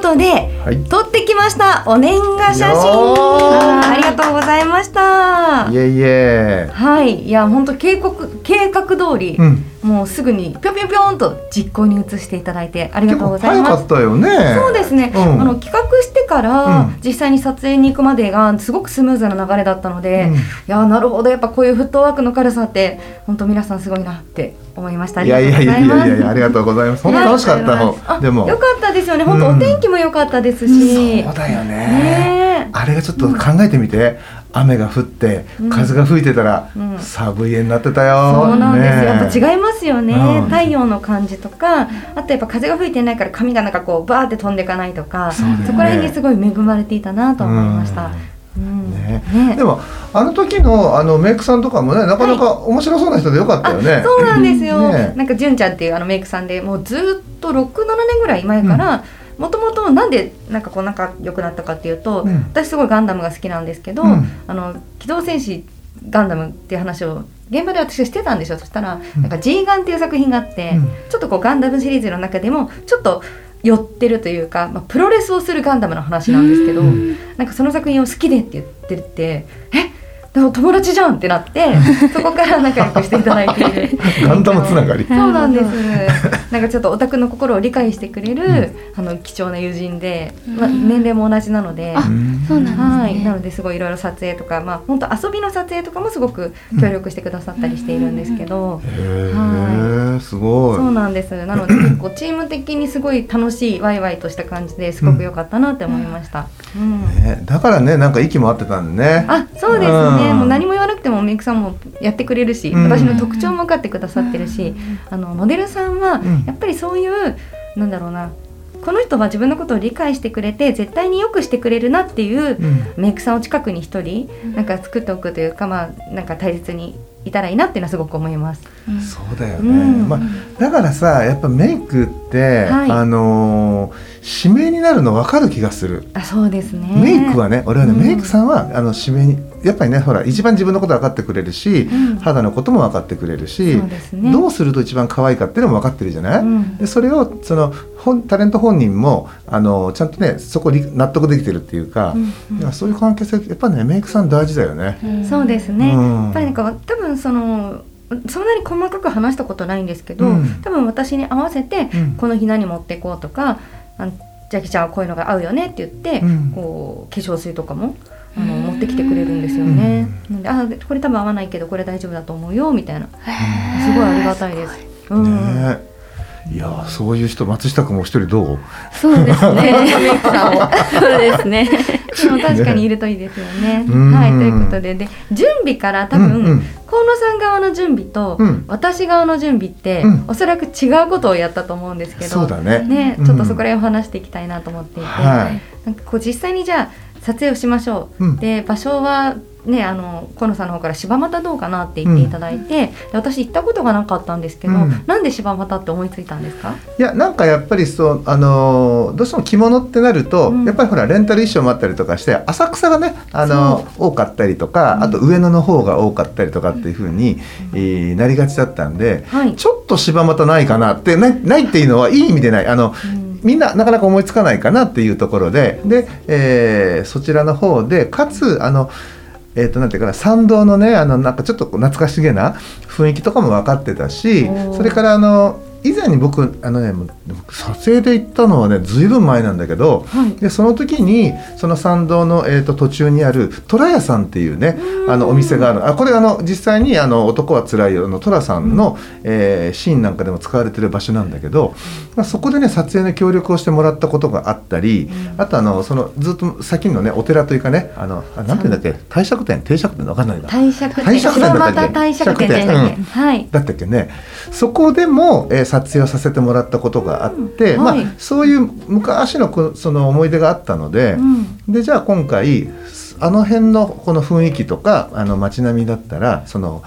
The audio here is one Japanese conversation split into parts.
ことで、はい。撮ってきましたお年賀写真。ありがとうございました。いえいえ。はい。いや本当計画計画通り、うんもうすぐにぴょんぴょんぴょんと実行に移していただいてありがとうございます。早かったよね。そうですね、うん。あの企画してから、うん実際に撮影に行くまでがすごくスムーズな流れだったので、うん。いやなるほど。やっぱこういうフットワークの軽さって本当皆さんすごいなって思いました。あいやいやいやいやいやありがとうございます。本当楽しかったのあでも。よかったですよね。本当、うん。お天気も良かったですし、そうだよね。ねえ。あれがちょっと考えてみて雨が降ってうん。風が吹いてたらうん。寒い家になってたよ。そうなんです、ねえ。やっぱ違いますよね、うん。太陽の感じとかあとやっぱ風が吹いてないから髪がなんかこうバーって飛んでいかないとかそこら辺にすごい恵まれていたなと思いました、うん。ねね。でもあの時のあのメイクさんとかもねなかなか面白そうな人でよかったよね、あそうなんですよ、ねなんか純ちゃんっていうあのメイクさんでもうずっと67年ぐらい前から、もともとなんでなんかこう仲良くなったかっていうと、うん。私すごいガンダムが好きなんですけど、うん。あの機動戦士ガンダムっていう話を現場で私してたんですよ。そしたら、うん。なんか G ガンっていう作品があって、うん。ちょっとこうガンダムシリーズの中でもちょっと寄ってるというか、まあ、プロレスをするガンダムの話なんですけど、うん。なんかその作品を好きでって言っててえ友達じゃんってなって そこから仲良くしていただいている。ガンダムつながり。そうなんです。なんかちょっとオタクの心を理解してくれる、あの貴重な友人で、まあ、うん年齢も同じなので。あそうなんですね。はい、なのですごいいろいろ撮影とか、まあ、本当遊びの撮影とかもすごく協力してくださったりしているんですけど、へはえすごい。そうなんです。なので結構チーム的にすごい楽しいワイワイとした感じですごく良かったなって思いました、うん。ねだからねなんか息も合ってたんでね。あそうですね、うん。もう何も言わなくてもメイクさんもやってくれるし、うん。私の特徴も分かってくださってるし、あのモデルさんはん。やっぱりそういう、なんだろうなこの人は自分のことを理解してくれて絶対によくしてくれるなっていううん。メイクさんを近くに一人なんか作っておくというかまあなんか大切にいたらいいなっていうのはすごく思います。そうだよね、うん。まあ、だからさやっぱメイクって、はい。あのー指名になるの分かる気がする、あそうですね。メイクはね俺はね、うん。メイクさんはあの指名にやっぱりねほら一番自分のこと分かってくれるし、うん。肌のことも分かってくれるし、そうですね。どうすると一番可愛いかっていうのも分かってるじゃない、うん。でそれをその本タレント本人もあのちゃんとねそこに納得できてるっていうか、うんいやそういう関係性やっぱねメイクさん大事だよね。そうですね。うん。やっぱりなんか多分そのそんなに細かく話したことないんですけど、うん。多分私に合わせて、うん。この日何持っていこうとかあのジャキちゃんはこういうのが合うよねって言って、うん。こう化粧水とかもあの持ってきてくれるんですよね。なんであこれ多分合わないけどこれ大丈夫だと思うよみたいな。すごいありがたいです。うん。ねいやーそういう人松下君も一人どう？そうですね。そうですねでも確かにいるといいですよね。うん。はいということで。で準備から多分、うんうん。河野さん側の準備と、うん。私側の準備って、うん。おそらく違うことをやったと思うんですけどね。ねうん。ちょっとそこら辺を話していきたいなと思っていて、はい。なんかこう実際にじゃあ撮影をしましょう、うん。で場所はねあの河野さんの方から柴又どうかなって言っていただいて、で私行ったことがなかったんですけど、うん。なんで柴又って思いついたんですか？いやなんかやっぱりそうあのーどうしても着物ってなると、うん。やっぱりほらレンタル衣装もあったりとかして浅草がねあのー多かったりとか、うん。あと上野の方が多かったりとかっていう風に、えーなりがちだったんで、はい。ちょっと柴又ないかなってないないっていうのはいい意味でない。あのうん。みんななかなか思いつかないかなっていうところでで、えーそちらの方でかつあのえー、となんていうかな参道のねあのなんかちょっと懐かしげな雰囲気とかも分かってたしそれからあの以前に僕あのね僕撮影で行ったのはねずいぶん前なんだけど、はい。でその時にその参道の、えー、と途中にある虎屋さんっていうねあのお店がある。あこれあの実際にあの男はつらいよの寅さんの、えーシーンなんかでも使われてる場所なんだけど、まあ、そこでね撮影の協力をしてもらったことがあったり、あとあのそのずっと先のねお寺というかねあのあなんていうんだっけ？帝釈天帝釈天わかんないな。帝釈天帝釈天だったっけ、うん。はい。だったっけね。そこでも、えー撮影をさせてもらったことがあって、うん。はい。まあ、そういう昔のこその思い出があったので、うん。でじゃあ今回あの辺のこの雰囲気とかあの街並みだったらその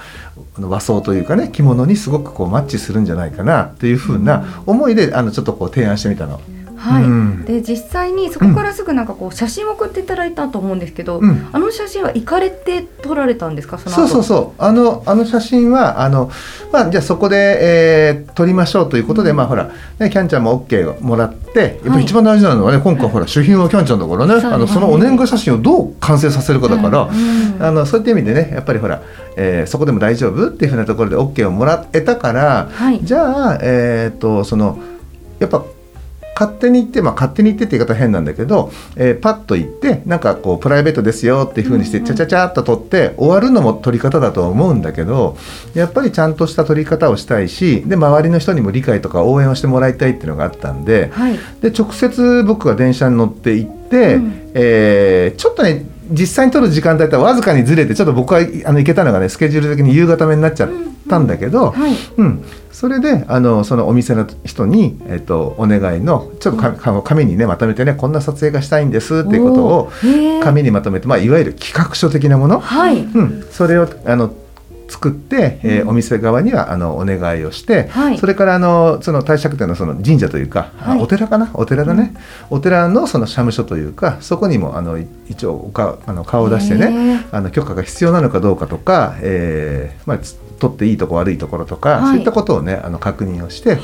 和装というかね着物にすごくこうマッチするんじゃないかなっていうふうな思いであのちょっとこう提案してみたの。はい、うん。で実際にそこからすぐなんかこう写真を送っていただいたと思うんですけど、うん。あの写真は行かれて撮られたんですか？そのそうそううそう。あのあの写真はあの、まあ、じゃあそこで、えー撮りましょうということで、まあほら、ね、キャンちゃんも OK をもらってやっぱり一番大事なのはね、今回ほら主品はキャンちゃんだからね。あのそのお年賀写真をどう完成させるかだから、うん。あのそういった意味でねやっぱりほら、えーそこでも大丈夫っていうふうなところで OK をもらえたから、はい。じゃあえっ、とそのやっぱ勝手に行って、まあ、勝手に行ってって言い方変なんだけど、えーパッと行ってなんかこうプライベートですよっていうふうにしてうん。うんちゃちゃちゃっと撮って終わるのも撮り方だとは思うんだけどやっぱりちゃんとした撮り方をしたいしで周りの人にも理解とか応援をしてもらいたいっていうのがあったんではい。で直接僕が電車に乗って行って、うん。えーちょっとね実際に撮る時間帯とはわずかにずれてちょっと僕はあの行けたのがねスケジュール的に夕方目になっちゃったんだけど、はい。うん、それであのそのお店の人に、えっとお願いのちょっとかか紙にねまとめてねこんな撮影がしたいんですっていうことを紙にまとめて、まあ、いわゆる企画書的なもの、はい。うん、それをあの作って、えーお店側にはあのお願いをして、はい。それからあのその帝釈天のその神社というか、あはい。お寺かな？お寺だね、お寺のその社務所というかそこにもあのい一応おかあの顔を出してへねー。あの許可が必要なのかどうかとか、えーまあ、つ取っていいとこ悪いところとか、はい。そういったことをねあの確認をして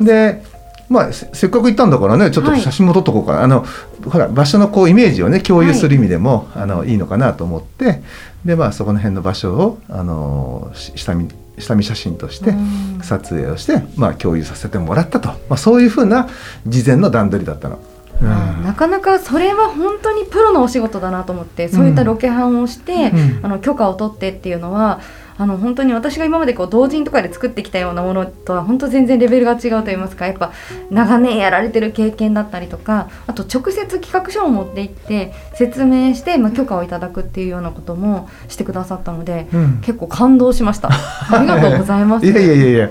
でまあ、せせっかく行ったんだからねちょっとはい写真も撮っとこうかな、あのほら場所のこうイメージをね共有する意味でも、い、あのいいのかなと思って。で、まあ、そこの辺の場所をあのし下見下見写真としてうん。撮影をして、まあ、共有させてもらったと、まあ、そういうふうな事前の段取りだったの。うん。なかなかそれは本当にプロのお仕事だなと思ってそういったロケハンをして、うん。あの許可を取ってっていうのはあの本当に私が今までこう同人とかで作ってきたようなものとは本当全然レベルが違うといいますかやっぱ長年やられてる経験だったりとかあと直接企画書を持って行って説明して、まあ、許可をいただくっていうようなこともしてくださったので、うん。結構感動しました。ありがとうございます。いやいやいやいや。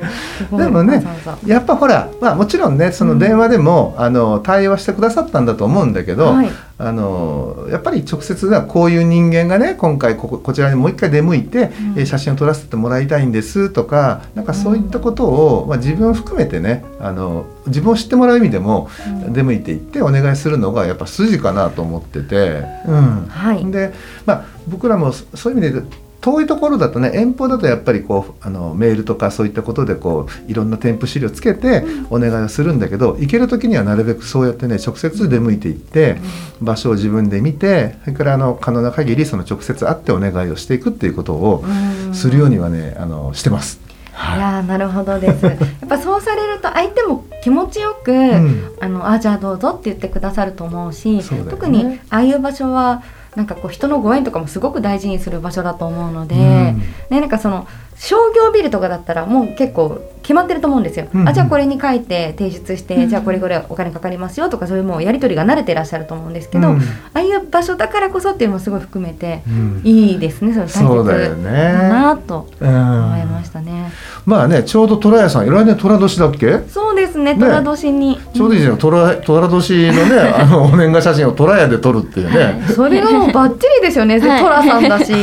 でもねやっぱほら、まあ、もちろんねその電話でも、あの対話してくださったんだと思うんだけど、はいあのやっぱり直接はこういう人間がね今回こここちらにもう一回出向いて、うん。えー写真を撮らせてもらいたいんですとかなんかそういったことを、まあ、自分含めてねあの自分を知ってもらう意味でも、うん。出向いていってお願いするのがやっぱ筋かなと思ってて。うん。はい。で、まあ、僕らもそそういう意味で遠いところだとね遠方だとやっぱりこうあのメールとかそういったことでこういろんな添付資料つけてお願いをするんだけど行ける時にはなるべくそうやってね直接出向いていって場所を自分で見てそれからあの可能な限りその直接会ってお願いをしていくっていうことをうん。するようにはねあのしてます。いはい。やーなるほどです。やっぱそうされると相手も気持ちよく、ん。あのあじゃあどうぞって言ってくださると思うし、ね。特にああいう場所はなんかこう人のご縁とかもすごく大事にする場所だと思うので、うん。ねなんかその商業ビルとかだったらもう結構決まってると思うんですよ。うん。うんあじゃあこれに書いて提出して、うん。じゃあこれこれお金かかりますよとかそういうもうやり取りが慣れてらっしゃると思うんですけど、うん。ああいう場所だからこそっていうのもすごい含めてうん。いいですね。それ大切だなとうん思いましたね。まあねちょうど虎屋さん来年虎年だっけ？そうですね。ね寅年に。ちょうどいいじゃん虎虎年のね あのお年賀写真を虎屋で撮るっていうね。それがもうバッチリですよね。ではい寅さんだし、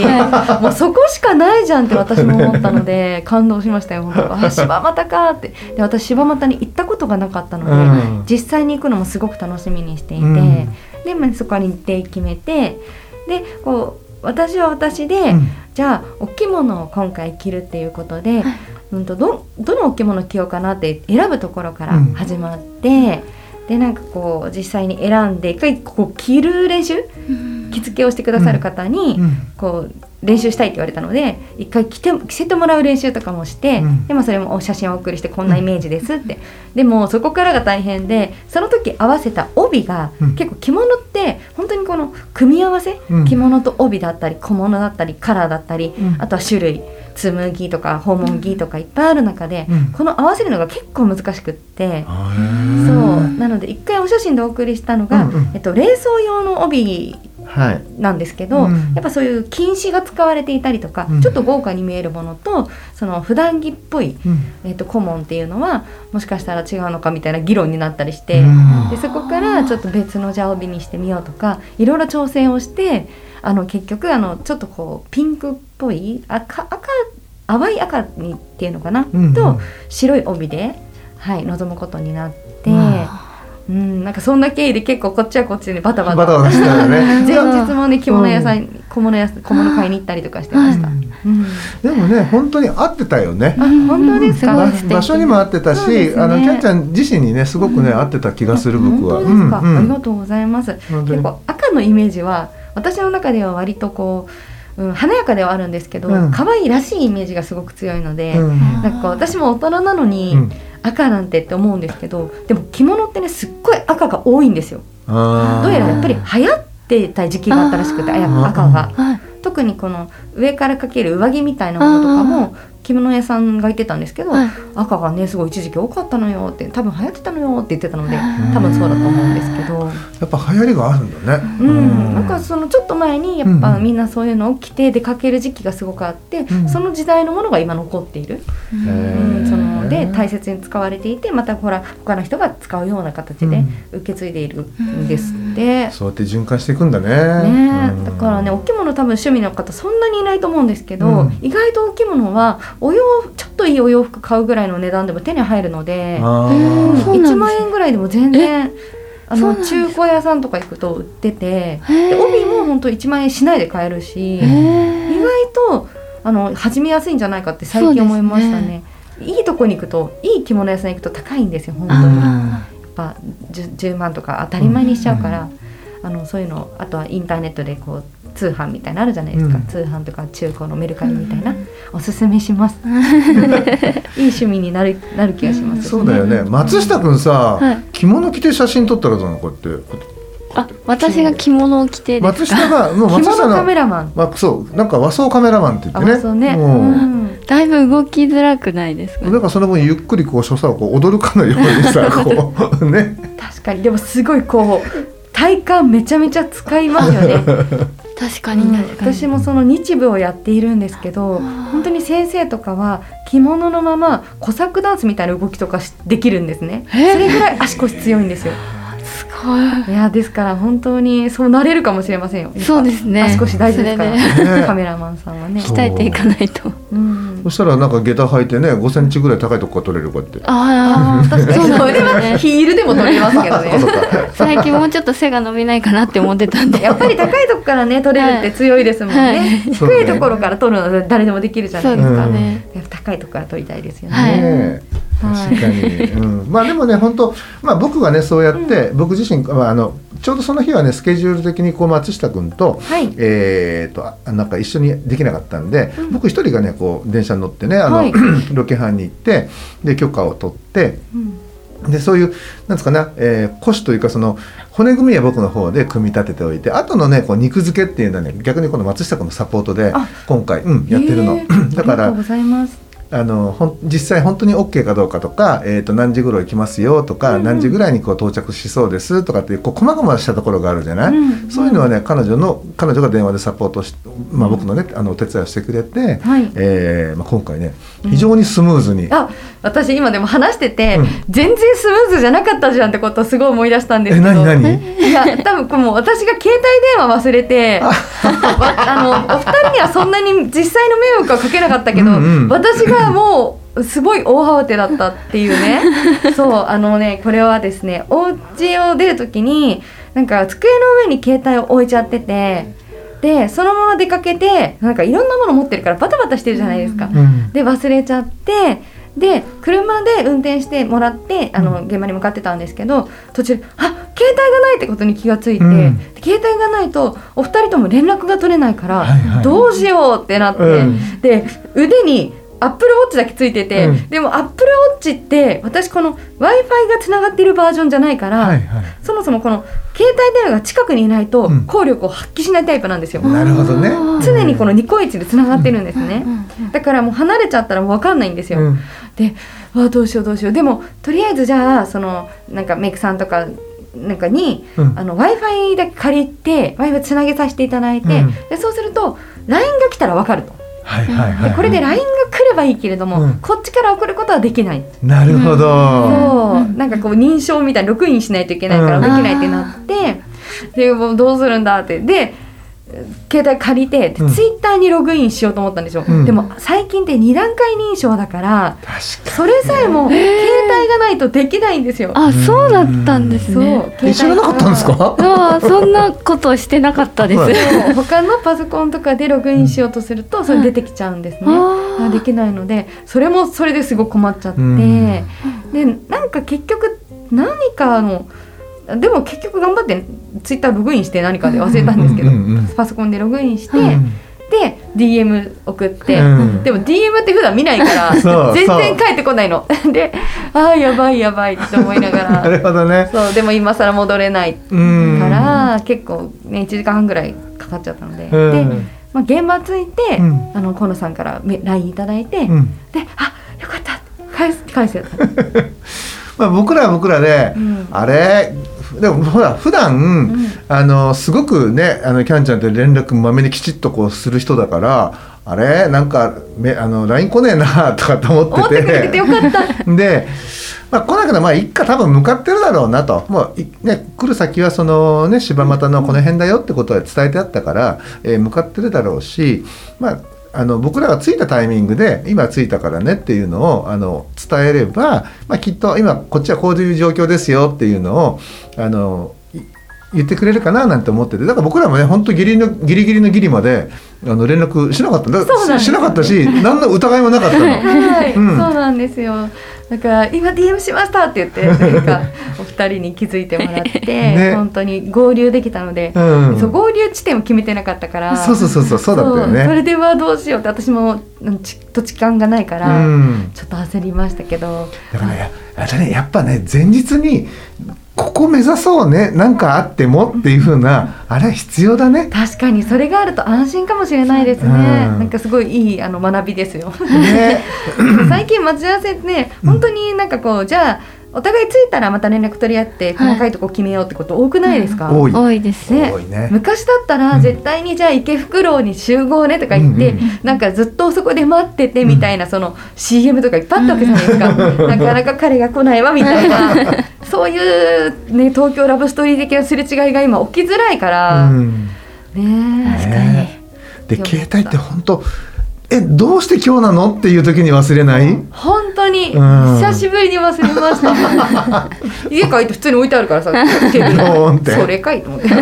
もうそこしかないじゃんって私も思ったので感動しましたよ。本当あ柴又かって。で私柴又に行ったことがなかったので、うん実際に行くのもすごく楽しみにしていて、うんでまあそこに日程決めて、でこう私は私で、うんじゃあお着物を今回着るっていうことで、うんとどどのお着物着ようかなって選ぶところからうん。始まって、でなんかこう実際に選んで一回こう着る練習？着付けをしてくださる方に、うん。こう練習したいって言われたので一回着て着せてもらう練習とかもして、うん。でまあそれもお写真をお送りしてこんなイメージですって、でもそこからが大変でその時合わせた帯が、うん。結構着物って本当にこの組み合わせ、うん。着物と帯だったり小物だったりカラーだったり、うん。あとは種類紬ぎとか訪問着とかいっぱいある中で、うん。この合わせるのが結構難しくって。そう。ーなので一回お写真でお送りしたのが、えっと、冷蔵用の帯はいなんですけど、うん。やっぱそういう金糸が使われていたりとか、うん。ちょっと豪華に見えるものとその普段着っぽい、うん。えっと、顧問っていうのはもしかしたら違うのかみたいな議論になったりして、うん。でそこからちょっと別のじゃあ帯にしてみようとかいろいろ挑戦をしてあの結局あのちょっとこうピンクっぽい赤赤淡い赤にっていうのかな、うんうん。と白い帯で、はい、臨むことになって、うんうん、なんかそんな経緯で結構こっちはこっちでバタバタ。バタバタしてたよね。前日もね着物屋さん、小物屋小物買いに行ったりとかしてました。うん。うんでもね本当に合ってたよね。あ本当ですか？場所にも合ってたし、ね。あのキャッちゃん自身にねすごくね、合ってた気がする僕は。ありがとうございます。結構赤のイメージは私の中では割とこう、うん、華やかではあるんですけど、うん。可愛いらしいイメージがすごく強いので、うん。なんか私も大人なのに、うん赤なんてって思うんですけどでも着物ってねすっごい赤が多いんですよ。どうやらやっぱり流行ってた時期があったらしくてあやー赤がはい。特にこの上からかける上着みたいなものとかも着物屋さんが言ってたんですけど、はい。赤がねすごい一時期多かったのよって多分流行ってたのよって言ってたので多分そうだと思うんですけど、やっぱ流行りがあるんだね。うん、なんかそのちょっと前にやっぱうんみんなそういうのを着て出かける時期がすごくあって、うん。その時代のものが今残っている、へうん、ーそので大切に使われていてまたほら他の人が使うような形で受け継いでいるんですって。そうやって循環していくんだね。ね。うん。だからねお着物多分趣味の方そんなにいないと思うんですけど、うん。意外とお着物はお洋ちょっといいお洋服買うぐらいの値段でも手に入るので、あうんー。そうなんです1万円ぐらいでも全然あの中古屋さんとか行くと売っててへでー帯も本当1万円しないで買えるし意へ外とあの始めやすいんじゃないかって最近思いましたね。いいとこに行くといい着物屋さん行くと高いんですよ本当に。やあっぱ 10, 10万とか当たり前にしちゃうから、あのそういうのあとはインターネットでこう通販みたいなのあるじゃないですか、うん。通販とか中古のメルカリみたいな、おすすめします。いい趣味になるなる気がします、そうだよね。松下くんさ、はい。着物着て写真撮ったらどうなの？こうやって。あ私が着物を着て松下が もう着松下物カメのラマン。まあそうなんか和装カメラマンって言ってね。あそうね、もううん。だいぶ動きづらくないですかだからその分ゆっくりこう所作をこう踊るかのようにさ こうね。確かに。でもすごいこう体幹めちゃめちゃ使いますよね確かうん。に確かに。私もその日舞をやっているんですけど本当に先生とかは着物のままコサックダンスみたいな動きとかしできるんですね。そえれぐらい足腰強いんですよ。すごい。いやですから本当にそうなれるかもしれませんよ。そうですね。足腰大事ですから。それで カメラマンさんはね。鍛えていかないと。う。んそしたらなんか下駄履いてね5センチぐらい高いとこから撮れるこうやって。ああー確かにそれはなんですね。ヒールでも撮れますけどね。最近もうちょっと背が伸びないかなって思ってたんで。やっぱり高いとこからね撮れるって強いですもんね、はい。そうね低いところから撮るのは誰でもできるじゃないうですか、かね高いところから撮りたいですよね、はい。ねえ。確かに、うん、まあでもね本当まあ僕がねそうやって、僕自身、まあ、あのちょうどその日はねスケジュール的にこう松下君と,、はい。えー、とあなんか一緒にできなかったんで、僕一人がねこう電車に乗ってねあの、はい。ロケハンに行ってで許可を取ってうん。でそういうなんですかね、えー、古紙というかその骨組みは僕の方で組み立てておいてあとのねこう肉付けっていうのはね逆にこの松下君のサポートであ。今回、うん、やってるの。へー。だからあのほん実際本当に OK かどうかとか、えー、と何時頃行きますよとか、うん。うん何時ぐらいにこう到着しそうですとかっていうこう細々したところがあるじゃない、うん。そういうのはね彼女の彼女が電話でサポートし、まあ、僕のねあのお手伝いをしてくれて、はい。えーまあ、今回ね非常にスムーズに、あ私今でも話してて、うん。全然スムーズじゃなかったじゃんってことをすごい思い出したんですえけど。何何？いや多分もう私が携帯電話忘れて わあのお二人にはそんなに実際の迷惑はかけなかったけど、うんうん。私がもうすごい大慌てだったっていうね。そうあのねこれはですねお家を出る時になんか机の上に携帯を置いちゃっててでそのまま出かけてなんかいろんなもの持ってるからバタバタしてるじゃないですか。うん。で忘れちゃってで車で運転してもらってあの、現場に向かってたんですけど途中あ携帯がないってことに気がついて、うん。携帯がないとお二人とも連絡が取れないから、はいはい。どうしようってなって、うん。で腕にアップルウォッチだけついてて、うん。でもアップルウォッチって私この w i f i がつながってるバージョンじゃないから、はいはい。そもそもこの携帯電話が近くにいないとうん。効力を発揮しないタイプなんですよ。なるほどね。常にこのニコイチでつながってるんですね、だからもう離れちゃったらもう分かんないんですよ、うん。でわあどうしようどうしよう。でもとりあえずじゃあそのなんかメイクさんとかなんかにうん。あの w i f i だけ借りて w i f i つなげさせていただいて、うん。でそうすると LINE が来たら分かるとはいはいはい。でこれで LINE が来ればいいけれども、うん。こっちから送ることはできない、なるほど、そう。なんかこう認証みたいなログインしないといけないからうんできないってなって、でもうどうするんだって。で携帯借りてでうん。ツイッターにログインしようと思ったんですよ、うん。でも最近って2段階認証だから確かそれさえも携帯がないとできないんですよ、あそうだったんですそうね知らなかったんですか？あそんなことしてなかったです、他のパソコンとかでログインしようとするとそれ出てきちゃうんですね、あー。あできないのでそれもそれですごく困っちゃって、うん。でなんか結局何かのでも結局頑張ってツイッターログインして何かで忘れたんですけど、うんうんうん。パソコンでログインして、うん。で DM 送って、うん。でも DM って普段見ないから 全然返ってこないの。でああやばいやばいって思いなが ならるほどね。そうでも今更戻れないかうん。ら結構ね1時間半ぐらいかかっちゃったので、うん。で、まあ、現場着いて、うん。あの河野さんからめ LINE いただいて、うん。であよかった。返す返せた、まあ、僕らは僕らで、うん。あれでもほら普段、ん。あのすごくねあのキャンちゃんって連絡まめにきちっとこうする人だからあれ？なんかめあの LINE 来ねえなとかって思ってて。てよかった。で、まあ、来なくてもまあ一家多分向かってるだろうなと。もうい、ね、来る先はその、ね、柴又のこの辺だよってことは伝えてあったから、えー向かってるだろうし、まあ、あの僕らが着いたタイミングで今着いたからねっていうのをあの伝えれば、まあ、きっと今こっちはこういう状況ですよっていうのをあの言ってくれるかななんて思っててだから僕らもね本当ギリのギリギリのギリまであの連絡しなかった。だそうなんですしなかったし何の疑いもなかったの。はい、うん。そうなんですよ。だから今 DM しましたって言ってなんか お二人に気づいてもらって、ね。本当に合流できたので、うん。そう合流地点を決めてなかったからそうそうそうそうそうだったよそうそね。れではどうしようって私もうんち土地勘がないから、うん。ちょっと焦りましたけど。だからね、あれねやっぱね前日にここ目指そうね。なんかあってもっていう風なあれは必要だね。確かにそれがあると安心かもしれないですね、うん。なんかすごいいいあの学びですよ。ね。最近待ち合わせってね本当になんかこうじゃあお互い着いたらまた連絡取り合ってはい。細かいとこ決めようってこと多くないですか、多い。多いです。ね。ね。昔だったら絶対にじゃあ池袋に集合ねとか言って、うんなんかずっとそこで待っててみたいなその CM とかいっぱいあったわけじゃないですか、なかなか彼が来ないわみたいな。そういう、ね、東京ラブストーリー的なすれ違いが今起きづらいから、うん。ね確かで携帯って本当えどうして今日なの？っていう時に忘れない？本当に。うん。久しぶりに忘れました。家帰って普通に置いてあるからさテーブルにドーンって。それかいと思って。ね。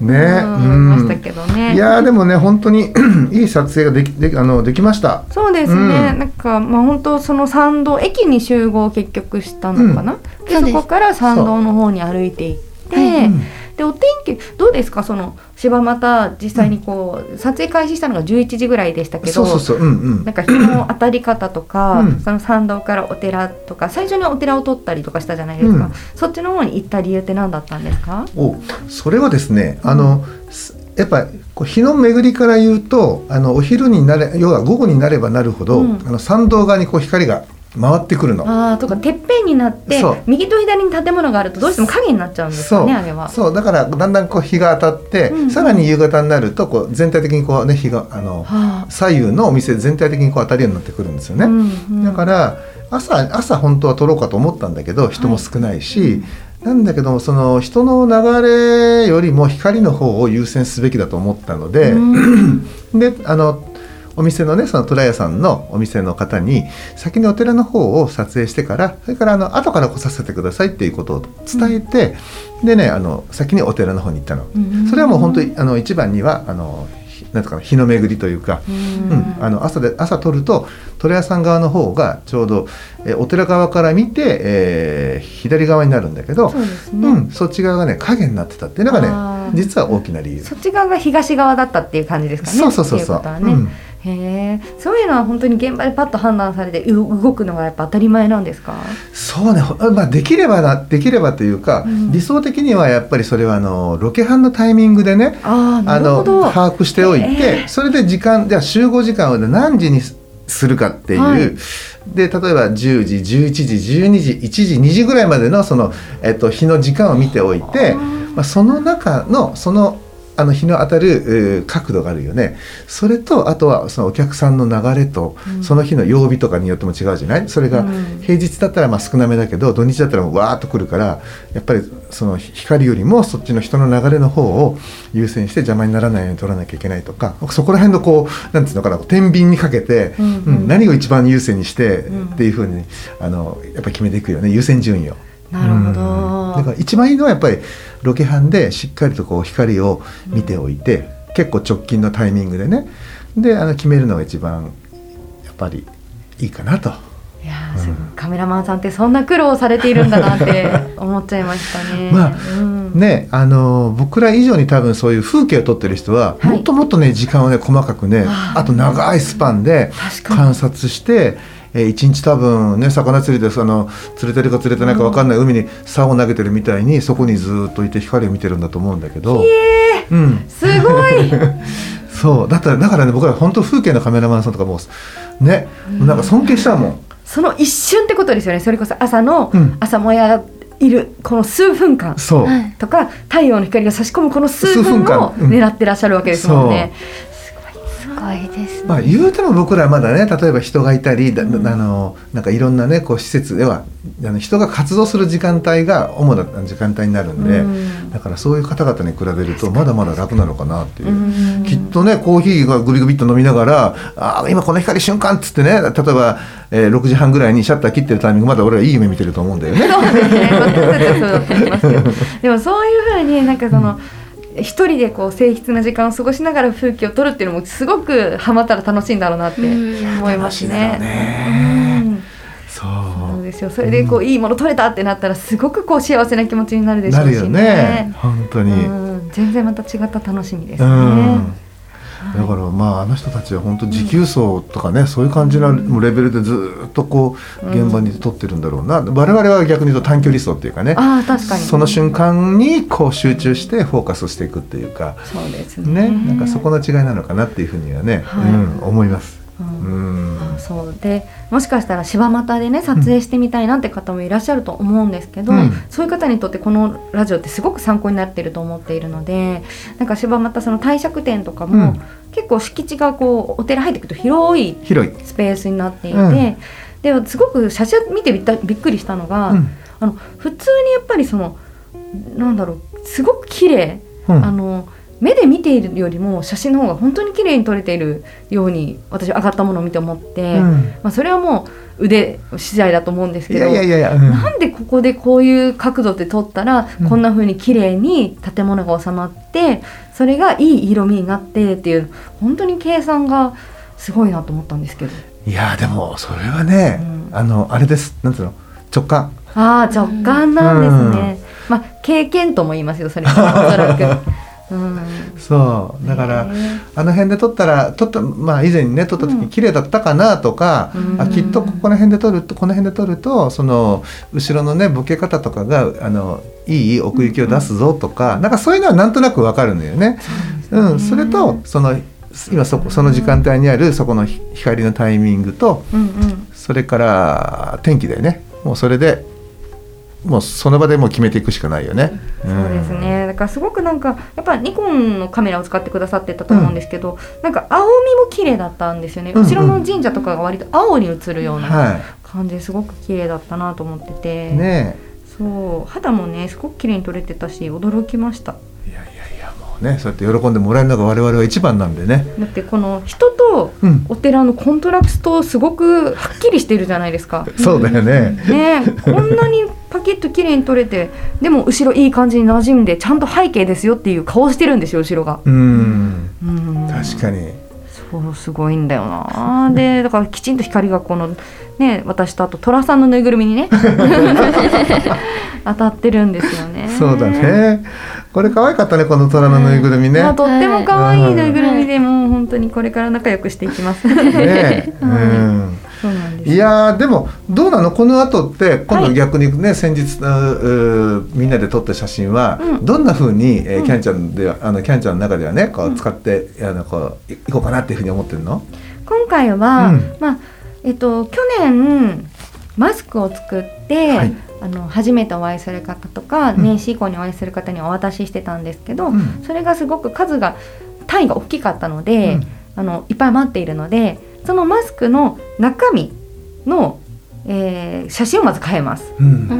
うん思いましたけどね。いやーでもね本当に いい撮影ができできあのできました。そうですね、うん。なんかまあ本当その参道駅に集合結局したのかな、うですそこから参道の方に歩いていって、はいうんでお天気どうですか？その柴又実際にこう、撮影開始したのが11時ぐらいでしたけどそうそうそううんうん。なんか日の当たり方とか、うん。その参道からお寺とか最初にお寺を撮ったりとかしたじゃないですか、うん。そっちの方に行った理由って何だったんですか？おそれはですねあの、すやっぱこう日の巡りから言うとあのお昼になれ要は午後になればなるほど、うん。あの参道側にこう光が回ってくるの。ああとかてっぺんになって右と左に建物があるとどうしても影になっちゃうんですよねあれは。そう。だからだんだんこう日が当たって、うんさらに夕方になるとこう全体的にこうね日があのはあ。左右のお店全体的にこう当たるようになってくるんですよね。うんうん。だから朝朝本当は撮ろうかと思ったんだけど人も少ないし、なんだけどもその人の流れよりも光の方を優先すべきだと思ったので、うん。であのお店のねその虎屋さんのお店の方に先にお寺の方を撮影してからそれからあの後から来させてくださいっていうことを伝えて、でねあの先にお寺の方に行ったの。うんそれはもう本当にあの一番にはあのひなんとかな日の巡りというか、うん。あの朝で朝撮ると虎屋さん側の方がちょうど、えーお寺側から見て、えー左側になるんだけどそうね、うん、そっち側がね影になってたっていうのがね実は大きな理由。そっち側が東側だったっていう感じですかね。そうそうそうそう。ね。うんへえ、そういうのは本当に現場でパッと判断されてう動くのがやっぱ当たり前なんですか？そうね、ほまあ、できればなできればというか、うん。理想的にはやっぱりそれはあのロケハンのタイミングでねあの。把握しておいて、ええ。それで時間じゃあ集合時間を何時にすするかっていう、はい。で例えば10時11時12時1時2時ぐらいまでのその、えっと、日の時間を見ておいてまあ、その中のそのあの日の当たる、えー角度があるよね。それとあとはそのお客さんの流れと、うん。その日の曜日とかによっても違うじゃない？それがうん。平日だったらまあ少なめだけど土日だったらわーっと来るからやっぱりその光よりもそっちの人の流れの方を優先して邪魔にならないように取らなきゃいけないとかそこら辺のこうなんていうのかな天秤にかけて、うん。うんうん何を一番優先にしてうん。っていうふうにあのやっぱり決めていくよね。優先順位を。なるほうん。ど。だから一番いいのはやっぱりロケハンでしっかりとこう光を見ておいて、結構直近のタイミングでね。であの決めるのが一番やっぱりいいかなと。いやーうん。カメラマンさんってそんな苦労されているんだなって 思っちゃいましたね。まあうん。ねあの僕ら以上に多分そういう風景を撮ってる人は、はい。もっともっとね時間をね細かくねあと長いスパンで観察して、えー一日多分ね魚釣りでその釣れてるか釣れてないか分かんない海に竿を投げてるみたいにそこにずーっといて光を見てるんだと思うんだけど。うん、すごい。そう。だったらだからね僕ら本当風景のカメラマンさんとかもうね、なんか尊敬したもん。その一瞬ってことですよね。それこそ朝の、うん。朝もやいるこの数分間。とか太陽の光が差し込むこの数分をうん。狙ってらっしゃるわけですもんね。すごいですね。まあ言うても僕らはまだね例えば人がいたり、だあのなんかいろんなねこう施設ではあの人が活動する時間帯が主な時間帯になるんで、うんだからそういう方々に比べるとまだまだ楽なのかなっていう。うんきっとねコーヒーがグビグビっと飲みながら「あー今この光瞬間」っつってね例えば、えー6時半ぐらいにシャッター切ってるタイミングまだ俺はいい夢見てると思うんだよね。でもそういうふうになんかその。一人でこう静筆な時間を過ごしながら風景を撮るっていうのもすごくハマったら楽しいんだろうなってうん思いますね。ねうんそですよ。それでこういいもの撮れたってなったらすごくこう幸せな気持ちになるでしょうしなるよね本当に。うん全然また違った楽しみですね。うんだからまああの人たちは本当持久走とかね、そういう感じのレベルでずっとこう現場に撮ってるんだろうな、我々は逆に言うと短距離走っていうかねああ確かに。その瞬間にこう集中してフォーカスしていくっていうかそうですね。ねなんかそこの違いなのかなっていうふうにはね、はいうん、思います。ううん。そう。でもしかしたら柴又でね撮影してみたいなんて方もいらっしゃると思うんですけど、うん。そういう方にとってこのラジオってすごく参考になっていると思っているのでなんか柴又その帝釈天とかも、うん。結構敷地がこうお寺入ってくると広い広い。スペースになっていて、うん。ですごく写真見てびったびっくりしたのが、うん。あの普通にやっぱりそのなんだろうすごく綺麗。うん。あの目で見ているよりも写真の方が本当に綺麗に撮れているように私は上がったものを見て思って、うん。まあ、それはもう腕次第だと思うんですいけどやいやいやいや、うん。なんでここでこういう角度で撮ったら、うん。こんな風に綺麗に建物が収まってそれがいい色味になってっていう本当に計算がすごいなと思ったんですけど。いやでもそれはね、うん。あのあれです。なんていうの？直感。ああ直感なんですね、まあ経験とも言いますよそれはおそらく。うん。そう。だから、ね。あの辺で撮ったら撮ったまあ以前にね撮った時に綺麗だったかなとか、うん。あきっとここの辺で撮るとこの辺で撮るとその後ろのねボケ方とかがあのいい奥行きを出すぞとか、なんかそういうのはなんとなくわかるんだよね。うん、それとその今そこその時間帯にあるそこのひ光のタイミングとうんうん。それから天気だよね。もうそれでもうその場でもう決めていくしかないよね。そうですね。だからすごくなんかやっぱニコンのカメラを使ってくださってたと思うんですけど、なんか青みも綺麗だったんですよね、うんうん。後ろの神社とかが割と青に映るようなは感じですごく綺麗だったなと思ってて、い。ねそう。肌もねすごく綺麗に撮れてたし驚きましたねそうやって喜んでもらえるのが我々は一番なんでね。だってこの人とお寺のコントラストすごくはっきりしてるじゃないですか。そうだよね。ねこんなにパキッと綺麗に撮れてでも後ろいい感じに馴染んでちゃんと背景ですよっていう顔してるんですよ後ろが。うん。うん確かに。そうすごいんだよなでだからきちんと光がこのね私とあと寅さんのぬいぐるみにね 当たってるんですよねそうだね。これ可愛かったねこの虎のぬいぐるみね。まあ、とっても可愛はいいぬいぐるみでもう本当にこれから仲良くしていきます。ね。うん。そうなんですいやーでもどうなの？この後って今度はい逆にね、先日ううみんなで撮った写真は、うんどんな風に、えーうんキャンちゃんではあのキャンちゃんの中ではねこう使って、あのこういいこうかなっていうふうに思ってるの？今回は、うんまあえっと去年マスクを作って、はいあの初めてお会いする方とか、うん。年始以降にお会いする方にお渡ししてたんですけど、うん。それがすごく数が単位が大きかったので、うん。あのいっぱい待っているのでそのマスクの中身の、えー写真をまず変えます。うん。う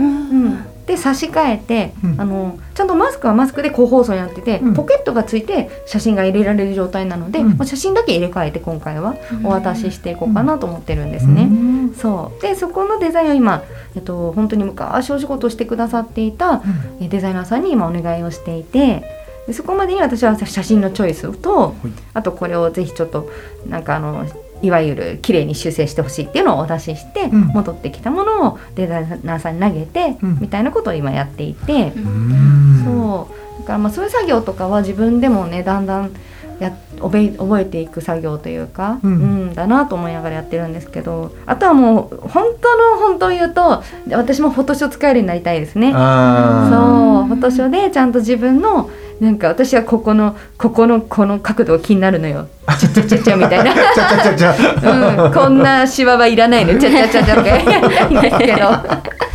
ん、で差し替えて、うん。あのちゃんとマスクはマスクで個包装になってて、うん。ポケットがついて写真が入れられる状態なので、うん。まあ、写真だけ入れ替えて今回はお渡ししていこうかなと思ってるんですうね。ん。そう。でそこのデザインを今、えっと、本当に昔お仕事をしてくださっていたえデザイナーさんに今お願いをしていてでそこまでに私は写真のチョイスとい。あとこれをぜひちょっとなんかあのいわゆる綺麗に修正してほしいっていうのをお出しして、うん。戻ってきたものをデザイナーさんに投げて、うん。みたいなことを今やっていて、うん。そう。だからまあそういう作業とかは自分でもねだんだんや覚え覚えていく作業というか、ううんんだなと思いながらやってるんですけどあとはもう本当の本当を言うと私もフォトショー使えるようになりたいですね。あそうフォトショーでちゃんと自分のなんか私はここのここのこの角度が気になるのよ。ちゃちゃちゃちゃみたいな。ーちゃちゃちゃちゃうん、こんなシワはいらないのちゃちゃちゃちゃとかやりたいんですけど、うん、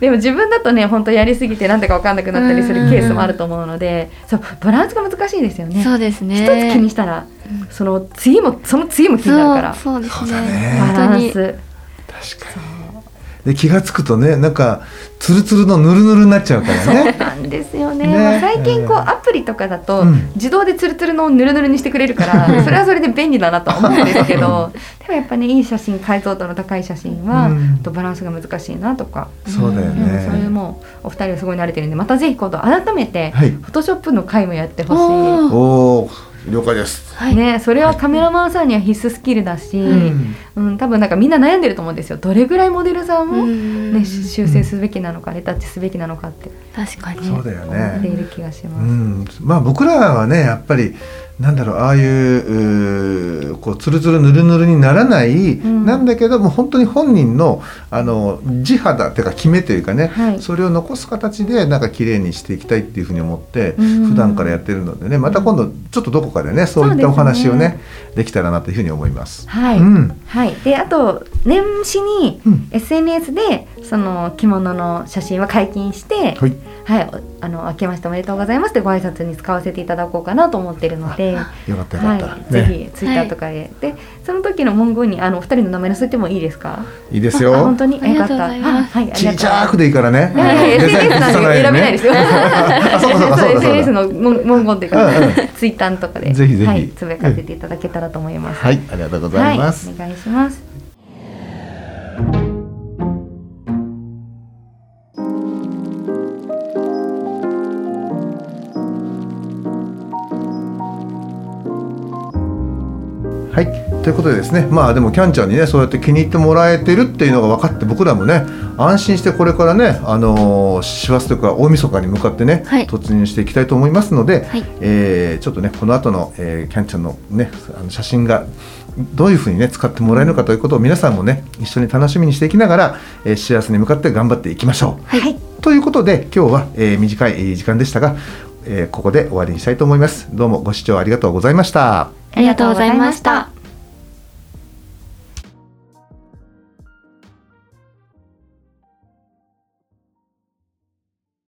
でも自分だとね本当やりすぎてなんだか分かんなくなったりするケースもあると思うのでそうバランスが難しいですよね。そうですね。一つ気にしたらその次もその次も気になるから。そうそうですね。ね。バランス。確かにで気が付くとねなんかツルツルのヌルヌルになっちゃうから そうねなんですよね。ね。まあ最近こううん。アプリとかだとうん。自動でツルツルのヌルヌルにしてくれるから それはそれで便利だなとは思うんですけどでもやっぱねいい写真解像度の高い写真はうん。とバランスが難しいなとか。そうだようん。そういうねもうお二人はすごい慣れてるんでまたぜひ今度改めてはい。フォトショップの回もやってほしおー。おお了解です。はい。いねそれはカメラマンさんには必須スキルだし、うん。うん、多分なんかみんな悩んでると思うんですよ。どれぐらいモデルさんを、うん。ね、修正すべきなのかレタッチすべきなのかって確かに。そうだよ思っていね。る気がしうます。ん。まあ僕らはねやっぱりなんだろうああいうこうツルツルヌルヌルにならない、ん。なんだけども本当に本人のあの地肌っていうか決めというかね、はい。それを残す形でなんか綺麗にしていきたいっていうふうに思ってうん。普段からやってるのでねまた今度ちょっとどこかでねそういったお話をねできたらなというふうに思います。はい、うん。はい、であと年始にうん。SNS でその着物の写真は解禁して、はいはい、おあの明けましておめでとうございますってご挨拶に使わせていただこうかなと思ってるので、よかったよかった、はい、ねぜひツイッターとかで、でその時の文言にあのお二人の名前載せてもいいですか？いいですあよ本。当に？ありがとうございますあはい、ちっちゃくでいいからね。いやいやデザイン SNS なんで選べないですよ。あそうかそうかそう SNS の文文言というか、うんうんツイッターとかでぜひぜひはい、つぶやかせていただけたらと思います。はい、ありがとうございます。はい、お願いします。ということでですね、まあでもキャンちゃんにね、そうやって気に入ってもらえてるっていうのが分かって、僕らもね、安心してこれからね、あのー師走というか大晦日に向かってね、はい突入していきたいと思いますので、はいえーちょっとね、この後の、えーキャンちゃんのね、あの写真がどういうふうにね使ってもらえるのかということを皆さんもね一緒に楽しみにしていきながら、えー幸せに向かって頑張っていきましょう。はい、ということで今日は、えー短いえー時間でしたが、えーここで終わりにしたいと思います。どうもご視聴ありがとうございました。ありがとうございました